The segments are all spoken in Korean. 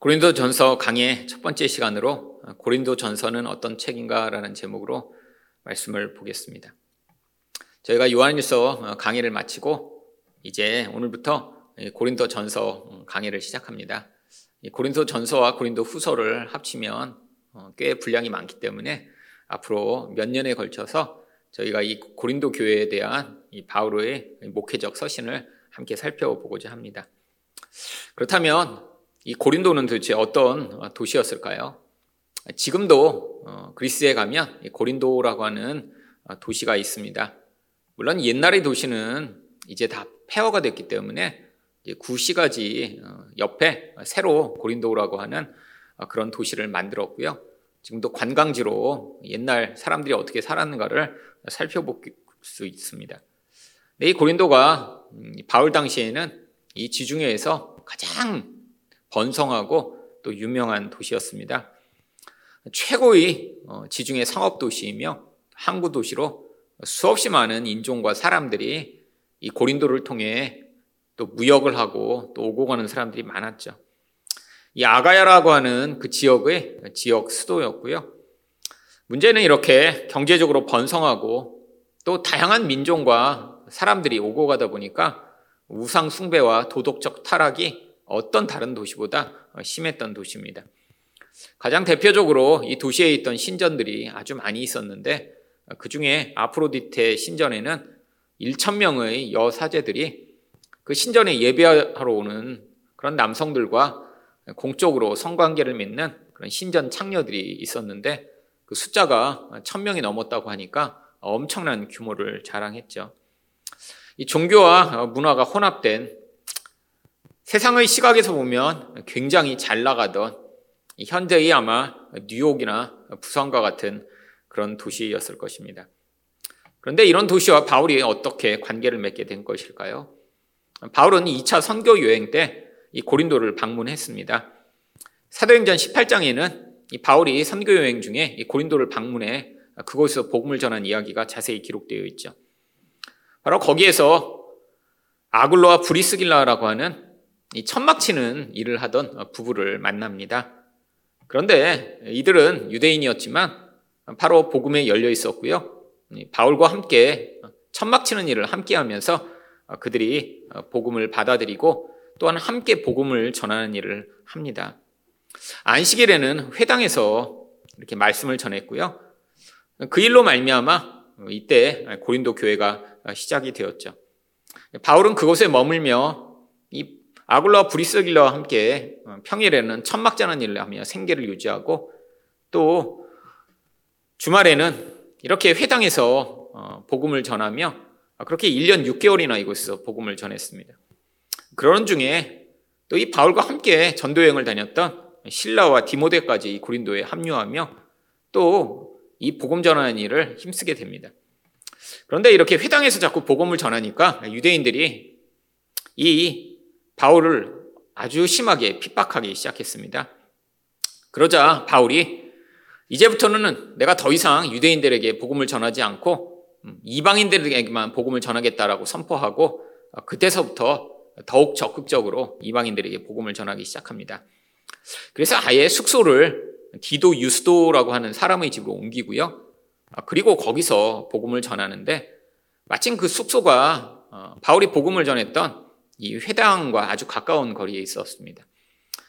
고린도 전서 강의 첫 번째 시간으로 고린도 전서는 어떤 책인가라는 제목으로 말씀을 보겠습니다. 저희가 요한일서 강의를 마치고 이제 오늘부터 고린도 전서 강의를 시작합니다. 고린도 전서와 고린도 후서를 합치면 꽤 분량이 많기 때문에 앞으로 몇 년에 걸쳐서 저희가 이 고린도 교회에 대한 이 바울의 목회적 서신을 함께 살펴보고자 합니다. 그렇다면 이 고린도는 도대체 어떤 도시였을까요? 지금도 어, 그리스에 가면 고린도라고 하는 도시가 있습니다. 물론 옛날의 도시는 이제 다 폐허가 됐기 때문에 구시가지 어, 옆에 새로 고린도라고 하는 그런 도시를 만들었고요. 지금도 관광지로 옛날 사람들이 어떻게 살았는가를 살펴볼 수 있습니다. 이 고린도가 음, 바울 당시에는 이 지중해에서 가장 번성하고 또 유명한 도시였습니다. 최고의 어, 지중해 상업 도시이며 항구 도시로 수없이 많은 인종과 사람들이 이 고린도를 통해 또 무역을 하고 또 오고 가는 사람들이 많았죠. 이 아가야라고 하는 그 지역의 지역 수도였고요. 문제는 이렇게 경제적으로 번성하고 또 다양한 민족과 사람들이 오고 가다 보니까 우상 숭배와 도덕적 타락이 어떤 다른 도시보다 심했던 도시입니다. 가장 대표적으로 이 도시에 있던 신전들이 아주 많이 있었는데 그 중에 아프로디테 신전에는 1천명의 여사제들이 그 신전에 예배하러 오는 그런 남성들과 공적으로 성관계를 맺는 그런 신전 창녀들이 있었는데 그 숫자가 천명이 넘었다고 하니까 엄청난 규모를 자랑했죠. 이 종교와 문화가 혼합된 세상의 시각에서 보면 굉장히 잘 나가던 현재의 아마 뉴욕이나 부산과 같은 그런 도시였을 것입니다. 그런데 이런 도시와 바울이 어떻게 관계를 맺게 된 것일까요? 바울은 2차 선교 여행 때 이 고린도를 방문했습니다. 사도행전 18장에는 이 바울이 선교 여행 중에 이 고린도를 방문해 그곳에서 복음을 전한 이야기가 자세히 기록되어 있죠. 바로 거기에서 아굴로와 브리스길라라고 하는 이 천막 치는 일을 하던 부부를 만납니다. 그런데 이들은 유대인이었지만 바로 복음에 열려 있었고요. 바울과 함께 천막 치는 일을 함께 하면서 그들이 복음을 받아들이고 또한 함께 복음을 전하는 일을 합니다. 안식일에는 회당에서 이렇게 말씀을 전했고요. 그 일로 말미암아 이때 고린도 교회가 시작이 되었죠. 바울은 그곳에 머물며 아굴라와 브리스길라와 함께 어, 평일에는 천막자는 일을 하며 생계를 유지하고 또 주말에는 이렇게 회당에서 어, 복음을 전하며 그렇게 1년 6개월이나 이곳에서 복음을 전했습니다. 그런 중에 또 이 바울과 함께 전도 여행을 다녔던 신라와 디모데까지 고린도에 합류하며 또 이 복음 전하는 일을 힘쓰게 됩니다. 그런데 이렇게 회당에서 자꾸 복음을 전하니까 유대인들이 이 바울을 아주 심하게 핍박하기 시작했습니다. 그러자 바울이 이제부터는 내가 더 이상 유대인들에게 복음을 전하지 않고 음, 이방인들에게만 복음을 전하겠다라고 선포하고 어, 그때서부터 더욱 적극적으로 이방인들에게 복음을 전하기 시작합니다. 그래서 아예 숙소를 디도 유스도라고 하는 사람의 집으로 옮기고요. 아, 그리고 거기서 복음을 전하는데 마침 그 숙소가 어, 바울이 복음을 전했던 이 회당과 아주 가까운 거리에 있었습니다.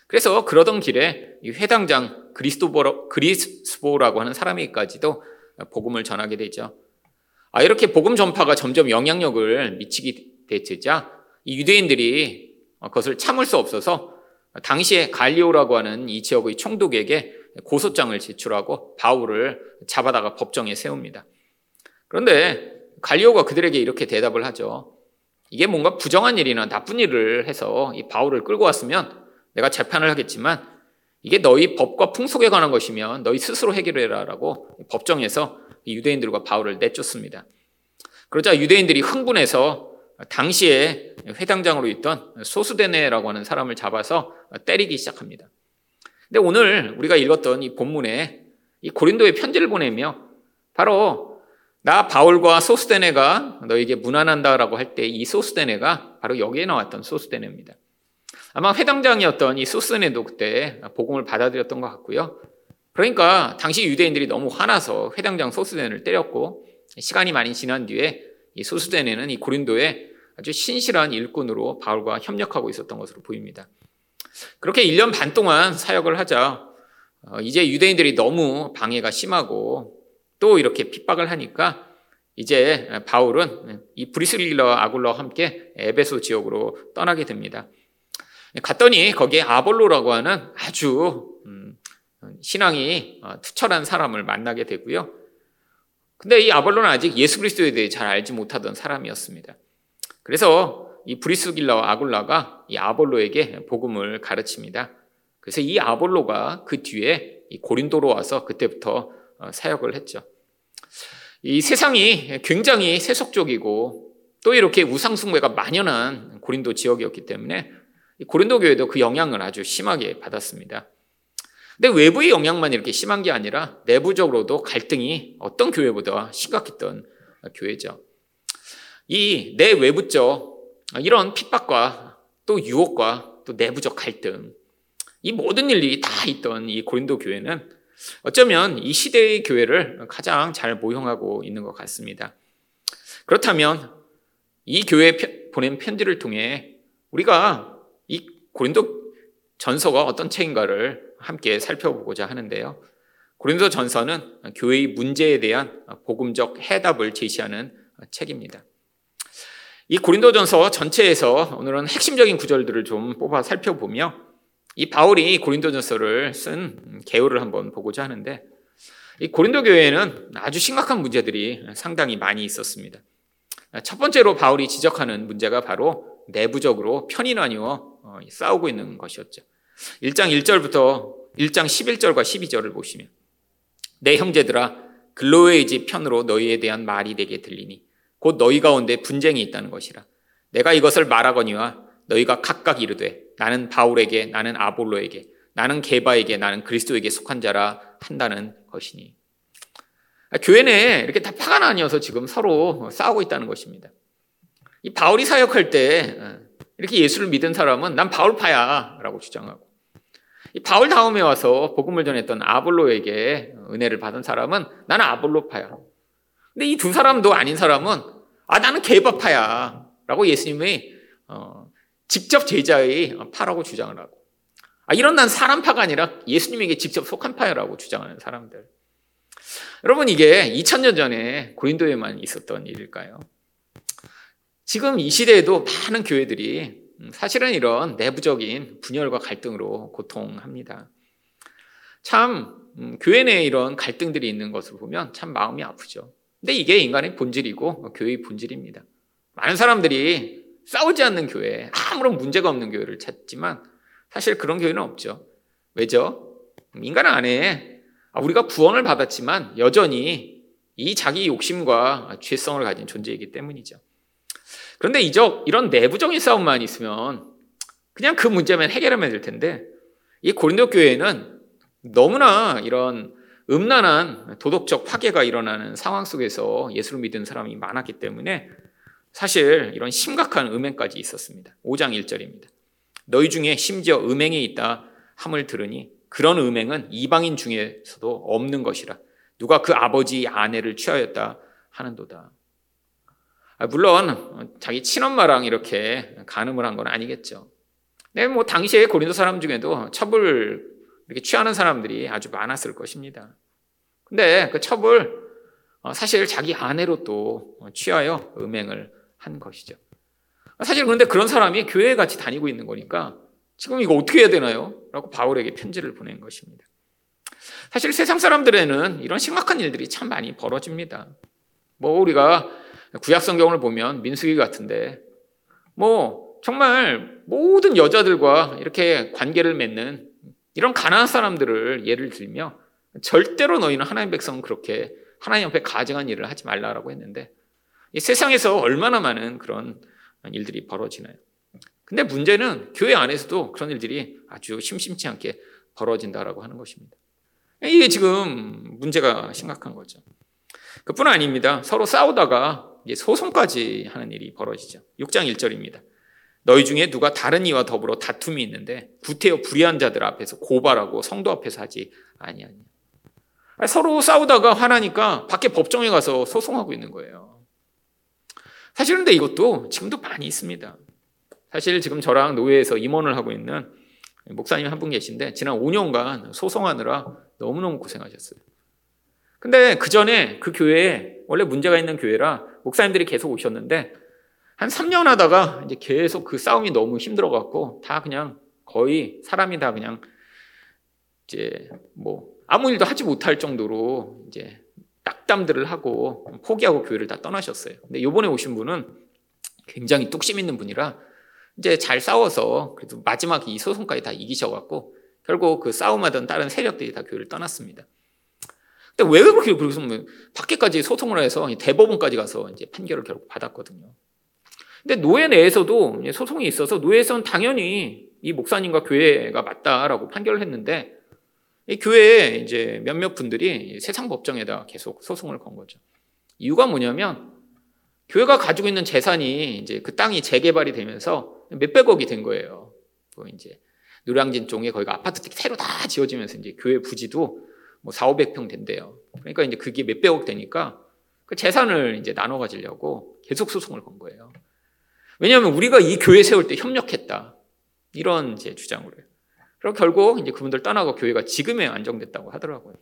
그래서 그러던 길에 이 회당장 그리스도보 그리스보라고 하는 사람에게까지도 복음을 전하게 되죠. 아, 이렇게 복음 전파가 점점 영향력을 미치게 되자 이 유대인들이 그것을 참을 수 없어서 당시에 갈리오라고 하는 이 지역의 총독에게 고소장을 제출하고 바울을 잡아다가 법정에 세웁니다. 그런데 갈리오가 그들에게 이렇게 대답을 하죠. 이게 뭔가 부정한 일이나 나쁜 일을 해서 이 바울을 끌고 왔으면 내가 재판을 하겠지만 이게 너희 법과 풍속에 관한 것이면 너희 스스로 해결해라라고 법정에서 유대인들과 바울을 내쫓습니다. 그러자 유대인들이 흥분해서 당시에 회당장으로 있던 소수데네라고 하는 사람을 잡아서 때리기 시작합니다. 근데 오늘 우리가 읽었던 이 본문에 이 고린도에 편지를 보내며 바로 나 바울과 소스데네가 너에게 무난한다라고 할 때 이 소스데네가 바로 여기에 나왔던 소스데네입니다. 아마 회당장이었던 이 소스네도 그때 복음을 받아들였던 것 같고요. 그러니까 당시 유대인들이 너무 화나서 회당장 소스덴을 때렸고 시간이 많이 지난 뒤에 이 소스덴에는 이 고린도에 아주 신실한 일꾼으로 바울과 협력하고 있었던 것으로 보입니다. 그렇게 1년 반 동안 사역을 하자 어, 이제 유대인들이 너무 방해가 심하고 또 이렇게 핍박을 하니까 이제 바울은 이 브리스릴러와 아굴러와 함께 에베소 지역으로 떠나게 됩니다. 갔더니 거기에 아볼로라고 하는 아주 음, 신앙이 어, 투철한 사람을 만나게 되고요. 근데 이 아볼로는 아직 예수 그리스도에 대해 잘 알지 못하던 사람이었습니다. 그래서 이 브리스길라와 아굴라가 이 아볼로에게 복음을 가르칩니다. 그래서 이 아볼로가 그 뒤에 고린도로 와서 그때부터 어, 사역을 했죠. 이 세상이 굉장히 세속적이고 또 이렇게 우상숭배가 만연한 고린도 지역이었기 때문에 고린도 교회도 그 영향을 아주 심하게 받았습니다. 근데 외부의 영향만 이렇게 심한 게 아니라 내부적으로도 갈등이 어떤 교회보다 심각했던 교회죠. 이 내 외부적 이런 핍박과 또 유혹과 또 내부적 갈등 이 모든 일이 다 있던 이 고린도 교회는 어쩌면 이 시대의 교회를 가장 잘 모형하고 있는 것 같습니다. 그렇다면 이 교회에 보낸 편지를 통해 우리가 이 고린도 전서가 어떤 책인가를 함께 살펴보고자 하는데요. 고린도 전서는 교회의 문제에 대한 복음적 해답을 제시하는 책입니다. 이 고린도 전서 전체에서 오늘은 핵심적인 구절들을 좀 뽑아 살펴보며 이 바울이 고린도전서를 쓴 개요를 한번 보고자 하는데 이 고린도 교회에는 아주 심각한 문제들이 상당히 많이 있었습니다. 첫 번째로 바울이 지적하는 문제가 바로 내부적으로 편이 나뉘어 어, 싸우고 있는 것이었죠. 1장 1절부터 1장 11절과 12절을 보시면 내 형제들아 집 편으로 너희에 대한 말이 되게 들리니 곧 너희 가운데 분쟁이 있다는 것이라 내가 이것을 말하거니와 너희가 각각 이르되 나는 바울에게 나는 아볼로에게 나는 게바에게 나는 그리스도에게 속한 자라 한다는 것이니 교회 내에 이렇게 다 파가 나뉘어서 지금 서로 싸우고 있다는 것입니다. 이 바울이 사역할 때 어, 이렇게 예수를 믿은 사람은 난 바울파야라고 주장하고 이 바울 다음에 와서 복음을 전했던 아볼로에게 은혜를 받은 사람은 나는 아볼로파야. 근데 이 두 사람도 아닌 사람은 아 나는 게바파야라고 예수님이 어, 직접 제자의 파라고 주장을 하고 아, 이런 난 사람파가 아니라 예수님에게 직접 속한 파라고 주장하는 사람들. 여러분 이게 2000년 전에 고린도에만 있었던 일일까요? 지금 이 시대에도 많은 교회들이 사실은 이런 내부적인 분열과 갈등으로 고통합니다. 참 음, 교회 내에 이런 갈등들이 있는 것을 보면 참 마음이 아프죠. 근데 이게 인간의 본질이고 교회의 본질입니다. 많은 사람들이 싸우지 않는 교회, 아무런 문제가 없는 교회를 찾지만 사실 그런 교회는 없죠. 왜죠? 인간 안에 아, 우리가 구원을 받았지만 여전히 이 자기 욕심과 죄성을 가진 존재이기 때문이죠. 그런데 이적 이런 내부적인 싸움만 있으면 그냥 그 문제만 해결하면 될 텐데 이 고린도 교회는 너무나 이런 음란한 도덕적 파괴가 일어나는 상황 속에서 예수를 믿은 사람이 많았기 때문에 사실 이런 심각한 음행까지 있었습니다. 5장 1절입니다. 너희 중에 심지어 음행이 있다 함을 들으니 그런 음행은 이방인 중에서도 없는 것이라. 누가 그 아버지 아내를 취하였다 하는도다. 아, 물론 자기 친엄마랑 이렇게 간음을 한 건 아니겠죠. 네, 뭐 당시에 고린도 사람 중에도 첩을 이렇게 취하는 사람들이 아주 많았을 것입니다. 근데 그 첩을 어, 사실 자기 아내로 또 취하여 음행을 한 것이죠. 사실 그런데 그런 사람이 교회에 같이 다니고 있는 거니까 지금 이거 어떻게 해야 되나요? 라고 바울에게 편지를 보낸 것입니다. 사실 세상 사람들에는 이런 심각한 일들이 참 많이 벌어집니다. 뭐 우리가 구약 성경을 보면 민수기 같은데 뭐 정말 모든 여자들과 이렇게 관계를 맺는 이런 가난한 사람들을 예를 들며 절대로 너희는 하나님 백성은 그렇게 하나님 앞에 가증한 일을 하지 말라라고 했는데 이 세상에서 얼마나 많은 그런 일들이 벌어지나요? 근데 문제는 교회 안에서도 그런 일들이 아주 심심치 않게 벌어진다라고 하는 것입니다. 이게 지금 문제가 심각한 거죠. 그뿐 아닙니다. 서로 싸우다가 소송까지 하는 일이 벌어지죠. 6장 1절입니다. 너희 중에 누가 다른 이와 더불어 다툼이 있는데 구태여 불의한 자들 앞에서 고발하고 성도 앞에서 하지 아니하니. 서로 싸우다가 화나니까 밖에 법정에 가서 소송하고 있는 거예요. 사실 근데 이것도 지금도 많이 있습니다. 사실 지금 저랑 노예에서 임원을 하고 있는 목사님 한 분 계신데 지난 5년간 소송하느라 너무너무 고생하셨어요. 근데 그 전에 그 교회에 원래 문제가 있는 교회라 목사님들이 계속 오셨는데 한 3년 하다가 이제 계속 그 싸움이 너무 힘들어 갖고 다 그냥 거의 사람이 다 그냥 이제 뭐 아무 일도 하지 못할 정도로 이제 낙담들을 하고 포기하고 교회를 다 떠나셨어요. 근데 요번에 오신 분은 굉장히 뚝심 있는 분이라 이제 잘 싸워서 그래도 마지막에 이 소송까지 다 이기셔갖고 결국 그 싸움하던 다른 세력들이 다 교회를 떠났습니다. 근데 왜 그렇게 그래서 뭐 밖에까지 소송을 해서 대법원까지 가서 이제 판결을 결국 받았거든요. 근데 노예 내에서도 소송이 있어서 노예에서는 당연히 이 목사님과 교회가 맞다라고 판결을 했는데 이 교회에 이제 몇몇 분들이 세상 법정에다 계속 소송을 건 거죠. 이유가 뭐냐면 교회가 가지고 있는 재산이 이제 그 땅이 재개발이 되면서 몇백억이 된 거예요. 뭐 이제 노량진 쪽에 거기가 아파트 새로 다 지어지면서 이제 교회 부지도 뭐 4, 500평 된대요. 그러니까 이제 그게 몇백억 되니까 그 재산을 이제 나눠 가지려고 계속 소송을 건 거예요. 왜냐하면 우리가 이 교회 세울 때 협력했다. 이런 제 주장으로 해요. 그리고 결국 이제 그분들 떠나고 교회가 지금에 안정됐다고 하더라고요.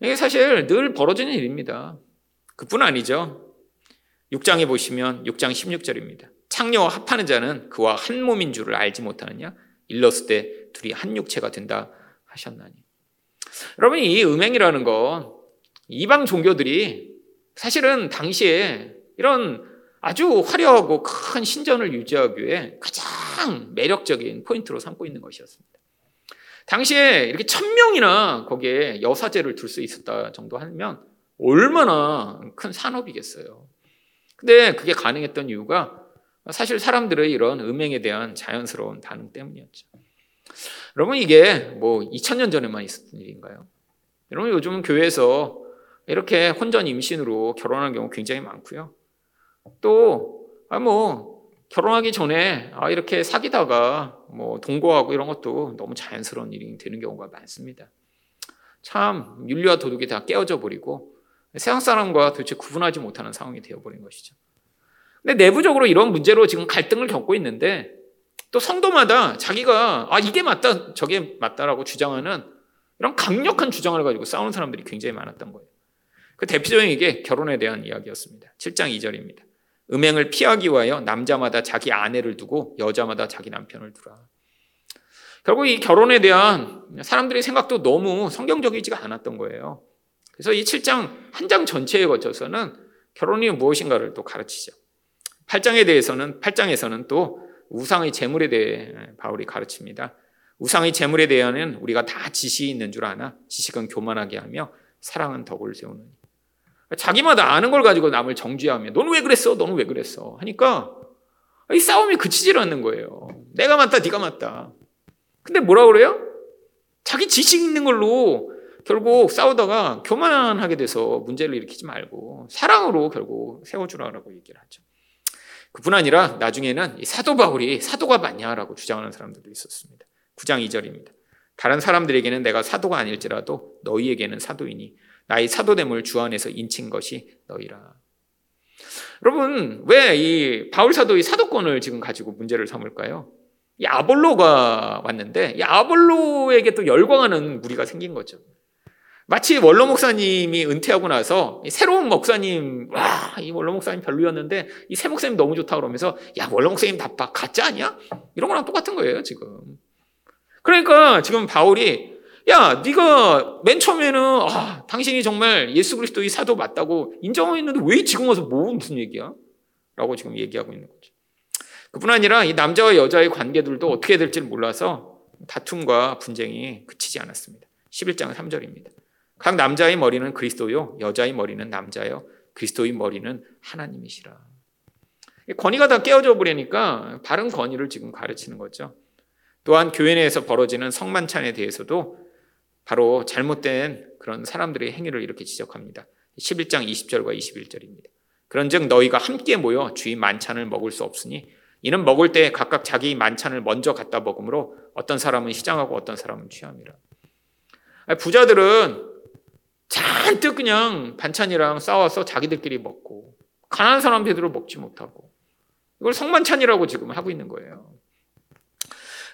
이게 사실 늘 벌어지는 일입니다. 그뿐 아니죠. 6장에 보시면 6장 16절입니다. 창녀와 합하는 자는 그와 한 몸인 줄을 알지 못하느냐? 일렀을 때 둘이 한 육체가 된다 하셨나니. 여러분 이 음행이라는 건 이방 종교들이 사실은 당시에 이런 아주 화려하고 큰 신전을 유지하기 위해 가장 매력적인 포인트로 삼고 있는 것이었습니다. 당시에 이렇게 천 명이나 거기에 여사제를 둘 수 있었다 정도 하면 얼마나 큰 산업이겠어요. 근데 그게 가능했던 이유가 사실 사람들의 이런 음행에 대한 자연스러운 반응 때문이었죠. 여러분 이게 뭐 2000년 전에만 있었던 일인가요? 여러분 요즘은 교회에서 이렇게 혼전 임신으로 결혼하는 경우 굉장히 많고요. 또, 아, 뭐, 결혼하기 전에, 아, 이렇게 사귀다가, 뭐, 동거하고 이런 것도 너무 자연스러운 일이 되는 경우가 많습니다. 참, 윤리와 도덕이 다 깨어져 버리고, 세상 사람과 도대체 구분하지 못하는 상황이 되어버린 것이죠. 근데 내부적으로 이런 문제로 지금 갈등을 겪고 있는데, 또 성도마다 자기가, 아, 이게 맞다, 저게 맞다라고 주장하는 이런 강력한 주장을 가지고 싸우는 사람들이 굉장히 많았던 거예요. 그 대표적인 게 결혼에 대한 이야기였습니다. 7장 2절입니다. 음행을 피하기 위하여 남자마다 자기 아내를 두고 여자마다 자기 남편을 두라. 결국 이 결혼에 대한 사람들의 생각도 너무 성경적이지가 않았던 거예요. 그래서 이 7장 한 장 전체에 거쳐서는 결혼이 무엇인가를 또 가르치죠. 8장에 대해서는 8장에서는 또 우상의 재물에 대해 바울이 가르칩니다. 우상의 재물에 대하여는 우리가 다 지식이 있는 줄 아나 지식은 교만하게 하며 사랑은 덕을 세우느니. 자기마다 아는 걸 가지고 남을 정죄하며 너는 왜 그랬어? 너는 왜 그랬어? 하니까 이 싸움이 그치질 않는 거예요. 내가 맞다, 네가 맞다. 근데 뭐라 그래요? 자기 지식 있는 걸로 결국 싸우다가 교만하게 돼서 문제를 일으키지 말고 사랑으로 결국 세워주라라고 얘기를 하죠. 그뿐 아니라 나중에는 사도 바울이 사도가 맞냐라고 주장하는 사람들도 있었습니다. 9장 2절입니다. 다른 사람들에게는 내가 사도가 아닐지라도 너희에게는 사도이니 나의 사도됨을 주 안에서 인친 것이 너희라. 여러분, 왜 이 바울 사도의 사도권을 지금 가지고 문제를 삼을까요? 이 아볼로가 왔는데, 이 아볼로에게 또 열광하는 무리가 생긴 거죠. 마치 원로 목사님이 은퇴하고 나서 새로운 목사님, 와, 이 원로 목사님 별로였는데 이 새 목사님 너무 좋다 그러면서 야, 원로 목사님 나빠. 가짜 아니야? 이런 거랑 똑같은 거예요, 지금. 그러니까 지금 바울이 야, 네가 맨 처음에는 아, 당신이 정말 예수 그리스도의 사도 맞다고 인정했는데 왜 지금 와서 뭐 무슨 얘기야? 라고 지금 얘기하고 있는 거죠. 그뿐 아니라 이 남자와 여자의 관계들도 어떻게 될지 몰라서 다툼과 분쟁이 그치지 않았습니다. 11장 3절입니다. 각 남자의 머리는 그리스도요, 여자의 머리는 남자요, 그리스도의 머리는 하나님이시라. 권위가 다 깨어져 버리니까 바른 권위를 지금 가르치는 거죠. 또한 교회 내에서 벌어지는 성만찬에 대해서도 바로 잘못된 그런 사람들의 행위를 이렇게 지적합니다. 11장 20절과 21절입니다. 그런즉 너희가 함께 모여 주의 만찬을 먹을 수 없으니 이는 먹을 때 각각 자기 만찬을 먼저 갖다 먹으므로 어떤 사람은 시장하고 어떤 사람은 취함이라. 부자들은 잔뜩 그냥 반찬이랑 싸워서 자기들끼리 먹고 가난한 사람 제대로 먹지 못하고 이걸 성만찬이라고 지금 하고 있는 거예요.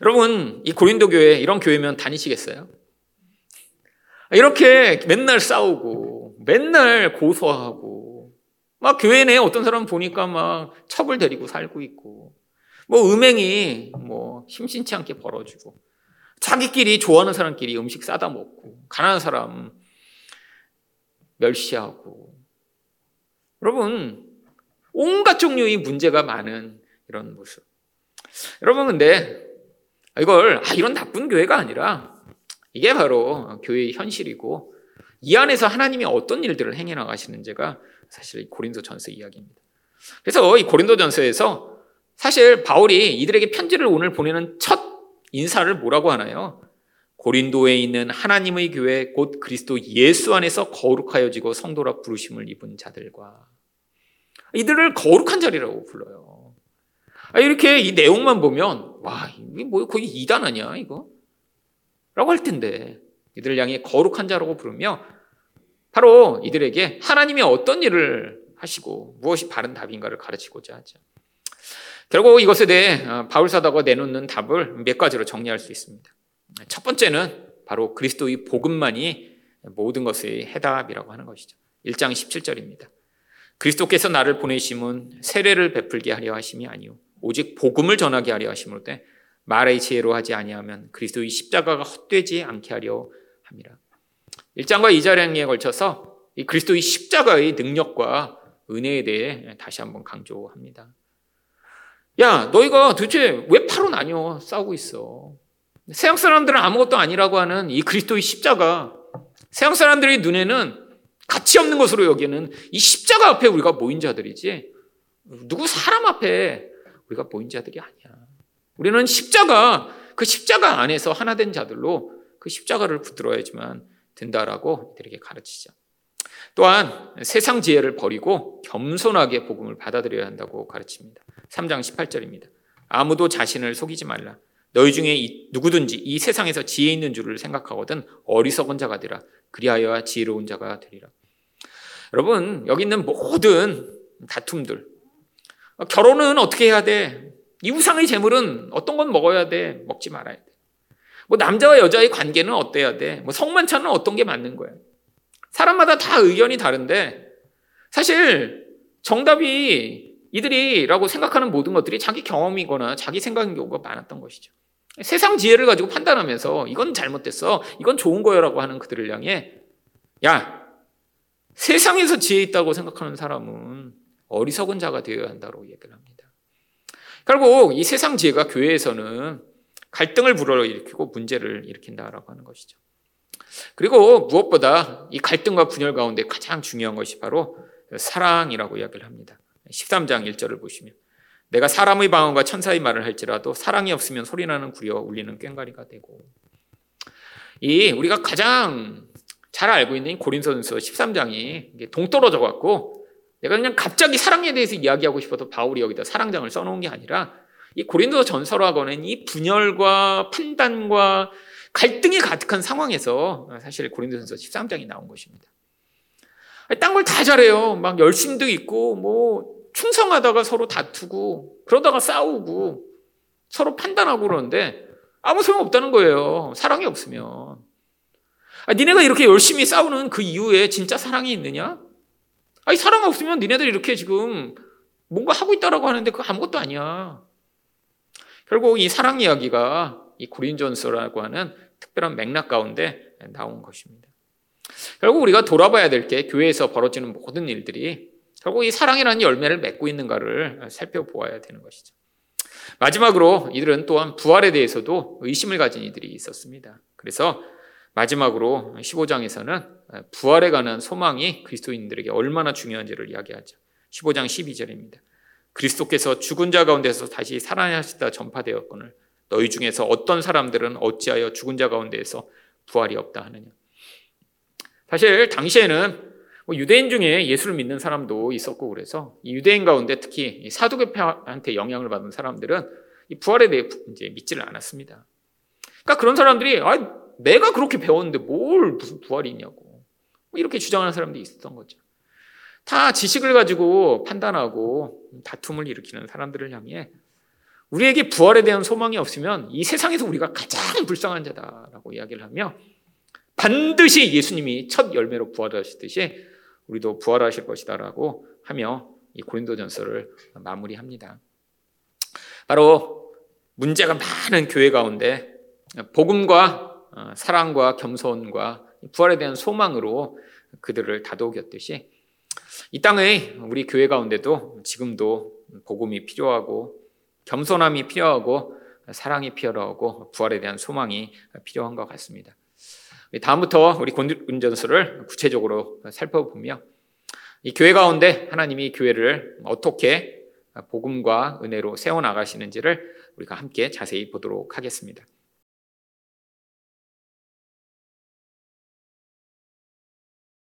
여러분 이 고린도 교회 이런 교회면 다니시겠어요? 이렇게 맨날 싸우고 맨날 고소하고 막 교회 내에 어떤 사람 보니까 막 첩을 데리고 살고 있고 뭐 음행이 뭐 심심치 않게 벌어지고 자기끼리 좋아하는 사람끼리 음식 싸다 먹고 가난한 사람 멸시하고 여러분 온갖 종류의 문제가 많은 이런 모습. 여러분 근데 이걸 아, 이런 나쁜 교회가 아니라 이게 바로 교회의 현실이고 이 안에서 하나님이 어떤 일들을 행해 나가시는지가 사실 고린도전서 이야기입니다. 그래서 이 고린도전서에서 사실 바울이 이들에게 편지를 오늘 보내는 첫 인사를 뭐라고 하나요? 고린도에 있는 하나님의 교회 곧 그리스도 예수 안에서 거룩하여지고 성도라 부르심을 입은 자들과 이들을 거룩한 자리라고 불러요. 아, 이렇게 이 내용만 보면 와 이게 뭐 거기 이단 아니야 이거? 라고 할 텐데 이들을 향해 거룩한 자라고 부르며 바로 이들에게 하나님이 어떤 일을 하시고 무엇이 바른 답인가를 가르치고자 하죠. 결국 이것에 대해 어, 바울 사도가 내놓는 답을 몇 가지로 정리할 수 있습니다. 첫 번째는 바로 그리스도의 복음만이 모든 것의 해답이라고 하는 것이죠. 1장 17절입니다. 그리스도께서 나를 보내심은 세례를 베풀게 하려 하심이 아니요 오직 복음을 전하게 하려 하심으로 때 말의 지혜로 하지 아니하면 그리스도의 십자가가 헛되지 않게 하려 함이라. 1장과 2장에 걸쳐서 이 그리스도의 십자가의 능력과 은혜에 대해 다시 한번 강조합니다. 야, 너희가 도대체 왜 파로 나뉘어 싸우고 있어? 세상 사람들은 아무것도 아니라고 하는 이 그리스도의 십자가, 세상 사람들의 눈에는 가치 없는 것으로 여기는 이 십자가 앞에 우리가 모인 자들이지, 누구 사람 앞에 우리가 모인 자들이 아니야. 우리는 십자가, 그 십자가 안에서 하나 된 자들로 그 십자가를 붙들어야지만 된다라고 이들에게 가르치죠. 또한 세상 지혜를 버리고 겸손하게 복음을 받아들여야 한다고 가르칩니다. 3장 18절입니다. 아무도 자신을 속이지 말라. 너희 중에 누구든지 이 세상에서 지혜 있는 줄을 생각하거든 어리석은 자가 되라. 그리하여 지혜로운 자가 되리라. 여러분, 여기 있는 모든 다툼들. 결혼은 어떻게 해야 돼? 이 우상의 재물은 어떤 건 먹어야 돼? 먹지 말아야 돼. 뭐 남자와 여자의 관계는 어때야 돼? 뭐 성만찬은 어떤 게 맞는 거야? 사람마다 다 의견이 다른데 사실 정답이 이들이라고 생각하는 모든 것들이 자기 경험이거나 자기 생각인 경우가 많았던 것이죠. 세상 지혜를 가지고 판단하면서 이건 잘못됐어, 이건 좋은 거야라고 하는 그들을 향해 야 세상에서 지혜 있다고 생각하는 사람은 어리석은 자가 되어야 한다고 얘기를 합니다. 결국 이 세상 지혜가 교회에서는 갈등을 불어일으키고 문제를 일으킨다라고 하는 것이죠. 그리고 무엇보다 이 갈등과 분열 가운데 가장 중요한 것이 바로 사랑이라고 이야기를 합니다. 13장 1절을 보시면 내가 사람의 방언과 천사의 말을 할지라도 사랑이 없으면 소리나는 구려 울리는 꽹과리가 되고 이 우리가 가장 잘 알고 있는 고린도전서 13장이 동떨어져 갖고 내가 그냥 갑자기 사랑에 대해서 이야기하고 싶어서 바울이 여기다 사랑장을 써놓은 게 아니라 이 고린도 전서라고는 이 분열과 판단과 갈등이 가득한 상황에서 사실 고린도 전서 13장이 나온 것입니다. 딴 걸 다 잘해요. 막 열심도 있고 뭐 충성하다가 서로 다투고 그러다가 싸우고 서로 판단하고 그러는데 아무 소용 없다는 거예요. 사랑이 없으면. 아, 니네가 이렇게 열심히 싸우는 그 이유에 진짜 사랑이 있느냐? 아니 사랑 없으면 니네들 이렇게 지금 뭔가 하고 있다라고 하는데 그 아무것도 아니야. 결국 이 사랑 이야기가 이 고린전서라고 하는 특별한 맥락 가운데 나온 것입니다. 결국 우리가 돌아봐야 될 게 교회에서 벌어지는 모든 일들이 결국 이 사랑이라는 열매를 맺고 있는가를 살펴보아야 되는 것이죠. 마지막으로 이들은 또한 부활에 대해서도 의심을 가진 이들이 있었습니다. 그래서 마지막으로 15장에서는 부활에 관한 소망이 그리스도인들에게 얼마나 중요한지를 이야기하죠. 15장 12절입니다. 그리스도께서 죽은 자 가운데서 다시 살아나시다 전파되었거늘 너희 중에서 어떤 사람들은 어찌하여 죽은 자 가운데에서 부활이 없다 하느냐. 사실 당시에는 뭐 유대인 중에 예수를 믿는 사람도 있었고 그래서 이 유대인 가운데 특히 사두개파한테 영향을 받은 사람들은 이 부활에 대해 이제 믿지를 않았습니다. 그러니까 그런 사람들이 아, 내가 그렇게 배웠는데 뭘 무슨 부활이 있냐고 뭐 이렇게 주장하는 사람들이 있었던 거죠. 다 지식을 가지고 판단하고 다툼을 일으키는 사람들을 향해 우리에게 부활에 대한 소망이 없으면 이 세상에서 우리가 가장 불쌍한 자다라고 이야기를 하며 반드시 예수님이 첫 열매로 부활하시듯이 우리도 부활하실 것이다라고 하며 이 고린도전서를 마무리합니다. 바로 문제가 많은 교회 가운데 복음과 어, 사랑과 겸손과 부활에 대한 소망으로 그들을 다독였듯이 이 땅의 우리 교회 가운데도 지금도 복음이 필요하고 겸손함이 필요하고 사랑이 필요하고 부활에 대한 소망이 필요한 것 같습니다. 다음부터 우리 군전서를 구체적으로 살펴보며 이 교회 가운데 하나님이 교회를 어떻게 복음과 은혜로 세워 나가시는지를 우리가 함께 자세히 보도록 하겠습니다.